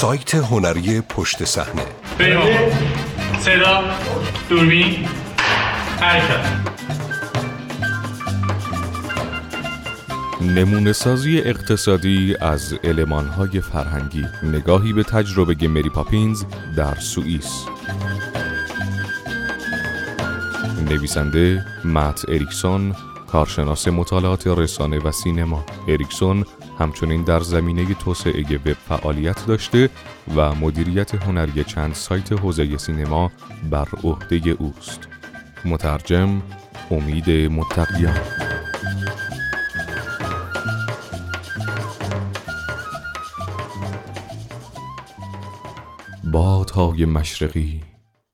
سایت هنری پشت صحنه. صدا دوربین حرکت. نمونه سازی اقتصادی از علمانهای فرهنگی. نگاهی به تجربه مری پاپینز در سوئیس. نویسنده مت اریکسون کارشناس مطالعات رسانه و سینما. اریکسون همچنین در زمینه توسعه وب فعالیت داشته و مدیریت هنری چند سایت حوزه سینما بر عهده اوست. مترجم امید متقیان بادهای مشرقی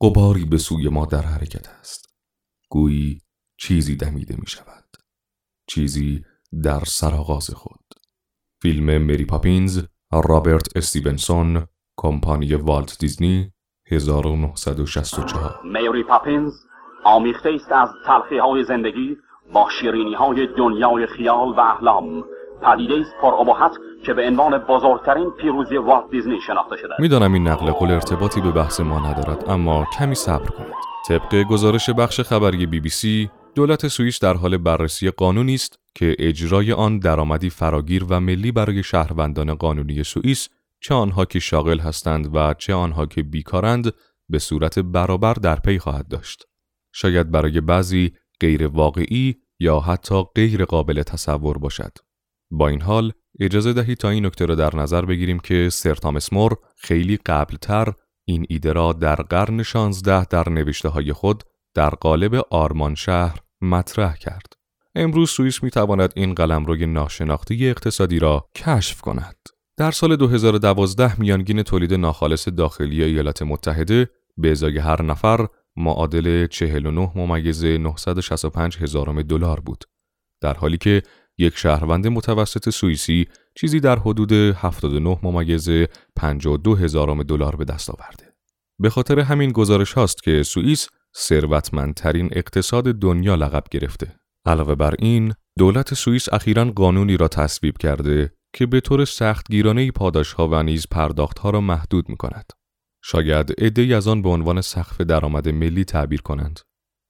قباری به سوی ما در حرکت است. گویی چیزی دمیده می شود چیزی در سرآغاز خود. فیلم مری پاپینز رابرت استیونسون کمپانی والت دیزنی 1964 مری پاپینز آمیخته است از تلخی های زندگی با شیرینی های دنیای خیال و احلام. پدیده است پر که به عنوان بزرگترین پیروزی والت دیزنی شناخته شده. می‌دانم این نقل قول ارتباطی به بحث ما ندارد اما کمی صبر کنید. طبق گزارش بخش خبری بی بی سی دولت سوئیس در حال بررسی قانونی است که اجرای آن درآمدی فراگیر و ملی برای شهروندان قانونی سوئیس چه آنها که شاغل هستند و چه آنها که بیکارند به صورت برابر در پی خواهد داشت. شاید برای بعضی غیر واقعی یا حتی غیر قابل تصور باشد. با این حال اجازه دهید تا این نکته را در نظر بگیریم که سر تامس مور خیلی قبلتر این ایده را در قرن 16 در نوشته های خود در قالب آرمان شهر مطرح کرد. امروز سوئیس می تواند این قلمروی ناشناخته اقتصادی را کشف کند. در سال 2012 میانگین تولید ناخالص داخلی ایالات متحده به ازای هر نفر معادل 49 ممیز 965 هزارم دلار بود. در حالی که یک شهروند متوسط سوئیسی چیزی در حدود 79 ممیز 52 هزارم دلار به دست آورده. به خاطر همین گزارش هاست که سوئیس ثروتمندترین اقتصاد دنیا لقب گرفته. علاوه بر این، دولت سوئیس اخیرا قانونی را تصویب کرده که به طور سختگیرانه پاداش ها و نیز پرداخت ها را محدود می کند. شاید عده از آن به عنوان سقف درآمد ملی تعبیر کنند.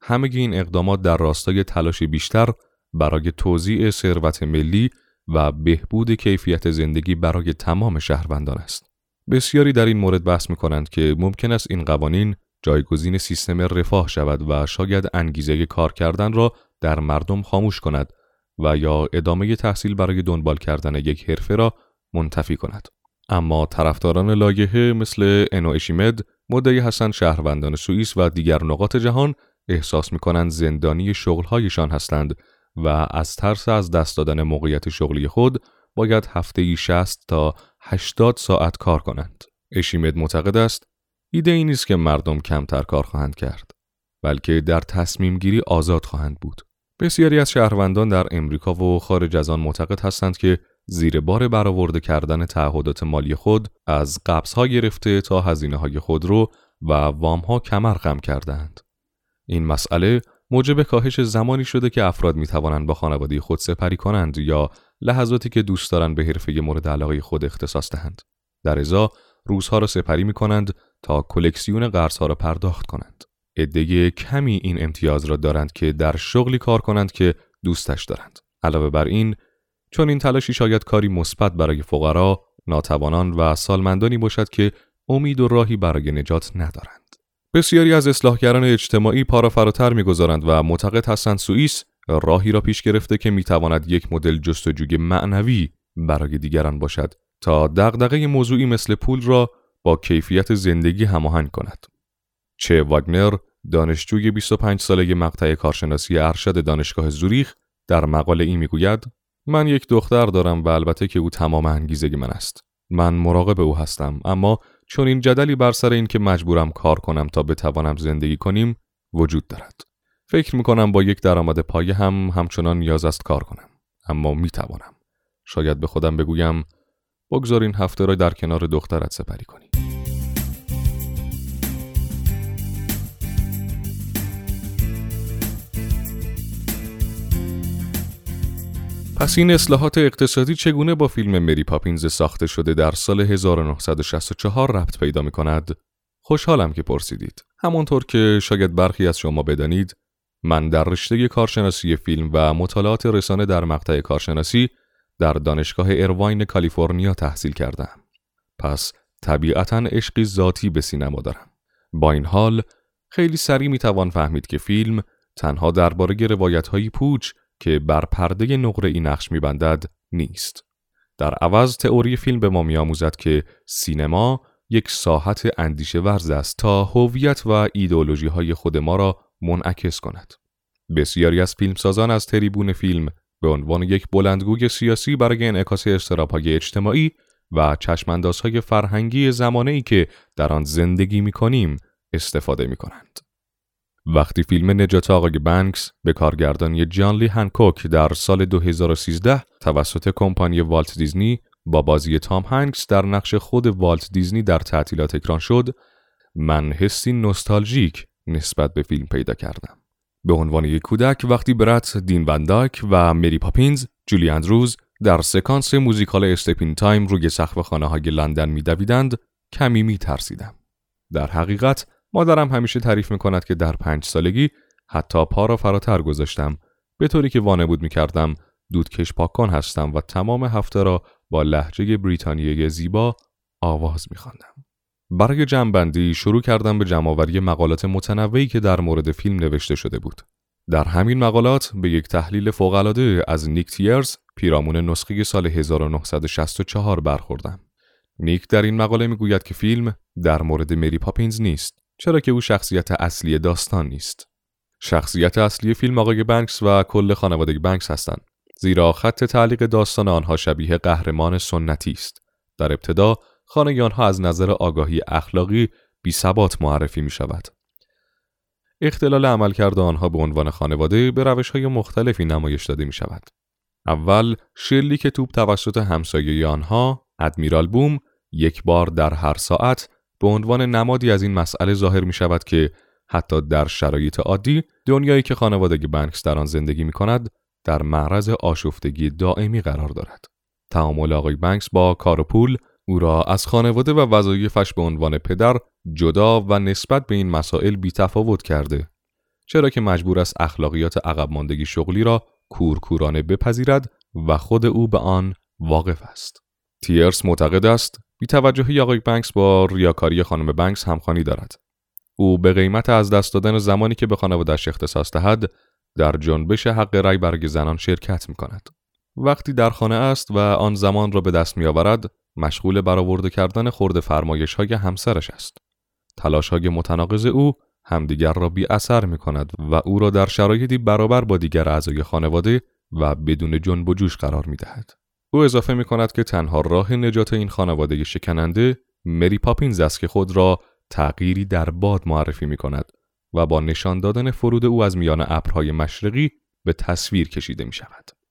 همه این اقدامات در راستای تلاش بیشتر برای توزیع ثروت ملی و بهبود کیفیت زندگی برای تمام شهروندان است. بسیاری در این مورد بحث می کنند که ممکن است این قوانین جایگزین سیستم رفاه شود و شاید انگیزه کار کردن را در مردم خاموش کند و یا ادامه تحصیل برای دنبال کردن یک حرفه را منتفی کند. اما طرفداران لایحه مثل انو اشیمد مدعی هستند شهروندان سوئیس و دیگر نقاط جهان احساس می کنند زندانی شغلهایشان هستند و از ترس از دست دادن موقعیت شغلی خود باید هفته ای 60 تا 80 ساعت کار کنند. اشیمد معتقد است ایده ای نیست که مردم کمتر کار خواهند کرد بلکه در تصمیم گیری آزاد خواهند بود. بسیاری از شهروندان در امریکا و خارج از آن معتقد هستند که زیر بار برآورده کردن تعهدات مالی خود از قبض ها گرفته تا هزینه های خود رو و وام ها کمر خم کردند. این مسئله موجب کاهش زمانی شده که افراد می توانند با خانواده خود سپری کنند یا لحظاتی که دوست دارند به حرفه مورد علاقه خود اختصاص دهند. در ازا روزها را سپری می کنند تا کلکسیون قرضها را پرداخت کنند. عده کمی این امتیاز را دارند که در شغلی کار کنند که دوستش دارند. علاوه بر این چون این تلاشی شاید کاری مثبت برای فقرا، ناتوانان و سالمندانی باشد که امید و راهی برای نجات ندارند. بسیاری از اصلاحگران اجتماعی پا را فراتر می‌گذارند و معتقد هستند سوئیس راهی را پیش گرفته که می‌تواند یک مدل جستجوی معنوی برای دیگران باشد تا دغدغه موضوعی مثل پول را با کیفیت زندگی هماهنگ کند. چه واگنر دانشجوی 25 ساله مقطع کارشناسی ارشد دانشگاه زوریخ در مقاله ای می‌گوید من یک دختر دارم و البته که او تمام انگیزه من است. من مراقب او هستم اما چون این جدلی بر سر این که مجبورم کار کنم تا بتوانم زندگی کنیم وجود دارد. فکر می کنم با یک درآمد پایه هم همچنان نیاز است کار کنم. اما می توانم. شاید به خودم بگویم بگذار این هفته را در کنار دخترت سپری کنی. پس این اصلاحات اقتصادی چگونه با فیلم مری پاپینز ساخته شده در سال 1964 ربط پیدا می کند؟ خوشحالم که پرسیدید. همانطور که شاید برخی از شما بدانید، من در رشته کارشناسی فیلم و مطالعات رسانه در مقطع کارشناسی در دانشگاه ارواین کالیفرنیا تحصیل کردم. پس طبیعتا عشقی ذاتی به سینما دارم. با این حال خیلی سریع می توان فهمید که فیلم تنها درباره روایت هایی پوچ که بر پرده نقره ای نقش میبندد نیست. در عوض تئوری فیلم به ما میآموزد که سینما یک ساحت اندیشه ورز است تا هویت و ایدئولوژی های خود ما را منعکس کند. بسیاری از فیلمسازان از تریبون فیلم به عنوان یک بلندگوی سیاسی برای انعکاس های اجتماعی و چشماندازهای فرهنگی زمانه ای که در آن زندگی می کنیم استفاده می کنند. وقتی فیلم نجات آقای بنکس به کارگردانی جان لی هنکوک در سال 2013 توسط کمپانی والت دیزنی با بازی تام هنکس در نقش خود والت دیزنی در تعطیلات اکران شد من حسی نوستالژیک نسبت به فیلم پیدا کردم به عنوان یک کودک وقتی برت دیک ون‌دایک و مری پاپینز جولی اندروز در سکانس موزیکال Step in Time روی سقف خانه های لندن میدویدند کمی می ترسیدم. در حقیقت مادرم همیشه تعریف می کند که در پنج سالگی حتی پا را فراتر گذاشتم به طوری که وانه بود می کردم دودکش پاکان هستم و تمام هفته را با لحجه بریتانیای زیبا آواز می خواندم. برای جمعبندی شروع کردم به جمعآوری مقالات متنوعی که در مورد فیلم نوشته شده بود. در همین مقالات به یک تحلیل فوق‌العاده از نیک تیرز پیرامون نسخه سال 1964 برخوردم. نیک در این مقاله می‌گوید که فیلم در مورد مری پاپینز نیست چرا که او شخصیت اصلی داستان نیست. شخصیت اصلی فیلم آقای بنکس و کل خانواده بنکس هستند. زیرا خط تعلیق داستان آنها شبیه قهرمان سنتی است. در ابتدا خانه آنها از نظر آگاهی اخلاقی بی ثبات معرفی می شود. اختلال عملکرد آنها به عنوان خانواده به روش های مختلفی نمایش داده می شود. اول که توپ توسط همسایه آنها ادمیرال بوم یک بار در هر ساعت به عنوان نمادی از این مسئله ظاهر می شود که حتی در شرایط عادی دنیایی که خانواده بنکس در آن زندگی می کند در معرض آشفتگی دائمی قرار دارد. تعامل آقای بنکس با کار او را از خانواده و وظایفش به عنوان پدر جدا و نسبت به این مسائل بیتفاوت کرده چرا که مجبور است اخلاقیات عقب ماندگی شغلی را کورکورانه بپذیرد و خود او به آن واقف است. تیرس معتقد است بیتوجهی آقای بنکس با ریاکاری خانم بنکس همخوانی دارد. او به قیمت از دست دادن زمانی که به خانوادهش اختصاص دهد در جنبش حق رأی برای زنان شرکت می کند. وقتی در خانه است و آن زمان را به دست می آورد مشغول برآورده کردن خورده فرمایش های همسرش است. تلاش های متناقض او همدیگر را بی اثر می کند و او را در شرایطی برابر با دیگر اعضای خانواده و بدون جنب و جوش قرار می دهد. او اضافه می کند که تنها راه نجات این خانواده شکننده مری پاپینز است که خود را تغییری در باد معرفی می کند و با نشان دادن فرود او از میان ابرهای مشرقی به تصویر کشیده می شود.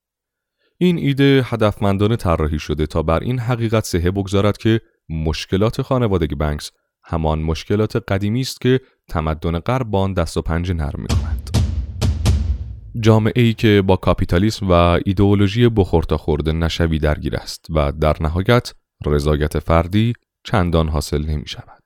این ایده هدفمندانه طراحی شده تا بر این حقیقت سهه بگذارد که مشکلات خانواده بنکس همان مشکلات قدیمی است که تمدن غرب با آن دست و پنجه نرم می‌کند. جامعه ای که با کاپیتالیسم و ایدئولوژی بخورتا خورده نشوی درگیر است و در نهایت رضایت فردی چندان حاصل نمی شود.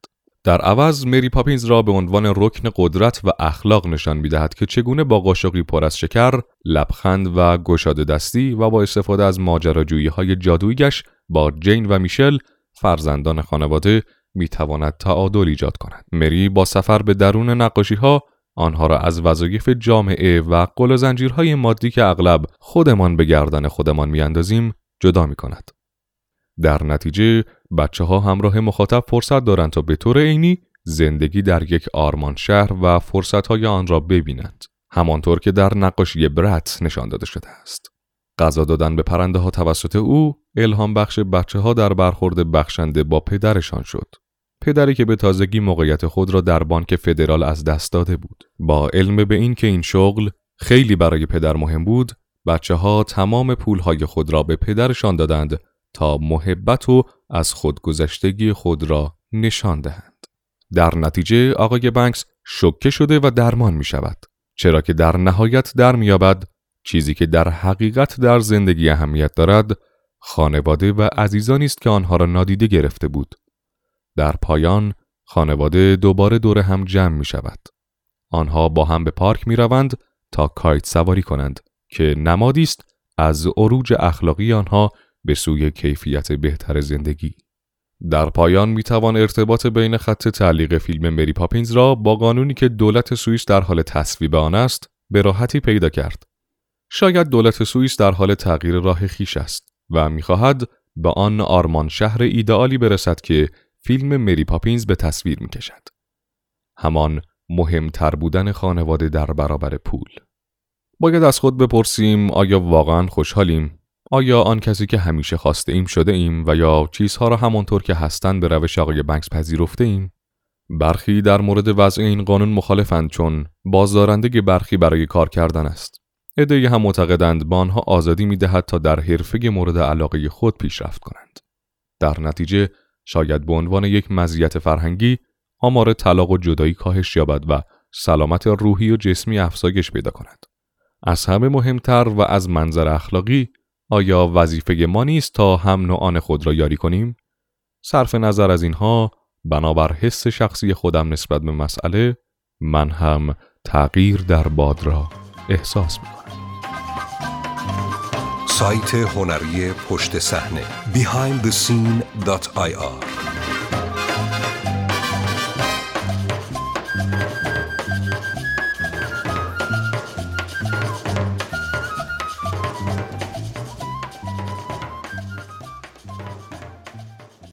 در عوض مری پاپینز را به عنوان رکن قدرت و اخلاق نشان می دهد که چگونه با قاشقی پر از شکر، لبخند و گشاده دستی و با استفاده از ماجراجویی های جادوییش با جین و میشل فرزندان خانواده می تواند تعادل ایجاد کند. مری با سفر به درون نقاشی ها آنها را از وظایف جامعه و قل و زنجیرهای مادی که اغلب خودمان به گردن خودمان میاندازیم جدا می کند. در نتیجه بچه ها همراه مخاطب فرصت دارند تا به طور عینی زندگی در یک آرمان شهر و فرصت های آن را ببینند. همانطور که در نقاشی برت نشان داده شده است. غذا دادن به پرنده ها توسط او الهام بخش بچه ها در برخورد بخشنده با پدرشان شد. پدری که به تازگی موقعیت خود را در بانک فدرال از دست داده بود. با علم به این که این شغل خیلی برای پدر مهم بود، بچه ها تمام پولهای خود را به پدرشان دادند تا محبت و از خودگذشتگی خود را نشان دهند. در نتیجه آقای بنکس شکه شده و درمان می شود. چرا که در نهایت در میابد چیزی که در حقیقت در زندگی اهمیت دارد خانواده و عزیزانی است که آنها را نادیده گرفته بود. در پایان خانواده دوباره دور هم جمع می شود. آنها با هم به پارک می روند تا کایت سواری کنند که نمادی است از عروج اخلاقی آنها به سوی کیفیت بهتر زندگی. در پایان می توان ارتباط بین خط تعلیق فیلم مری پاپینز را با قانونی که دولت سوئیس در حال تصویب آن است به راحتی پیدا کرد. شاید دولت سوئیس در حال تغییر راه خیش است و می‌خواهد به آن آرمان شهر ایدئالی برسد که فیلم مری پاپینز به تصویر می کشد. همان مهمتر بودن خانواده در برابر پول. باید از خود بپرسیم آیا واقعا خوشحالیم؟ آیا آن کسی که همیشه خواسته ایم شده ایم و یا چیزها را همانطور که هستند به روش آقای بنکس پذیرفته ایم؟ برخی در مورد وضع این قانون مخالفند چون بازدارنده برخی برای کار کردن است. ادهی هم معتقدند با آنها آزادی می دهد تا در حرفه مورد علاقه خود پیشرفت کنند. در نتیجه شاید به عنوان یک مزیت فرهنگی آمار طلاق و جدایی کاهش یابد و سلامت روحی و جسمی افزایش پیدا کند. از همه مهمتر و از منظر اخلاقی آیا وظیفه ما نیست تا هم نوعان خود را یاری کنیم؟ صرف نظر از اینها بنابر حس شخصی خودم نسبت به مسئله من هم تغییر در باد را احساس می کنم. سایت هنری پشت صحنه behindthescene.ir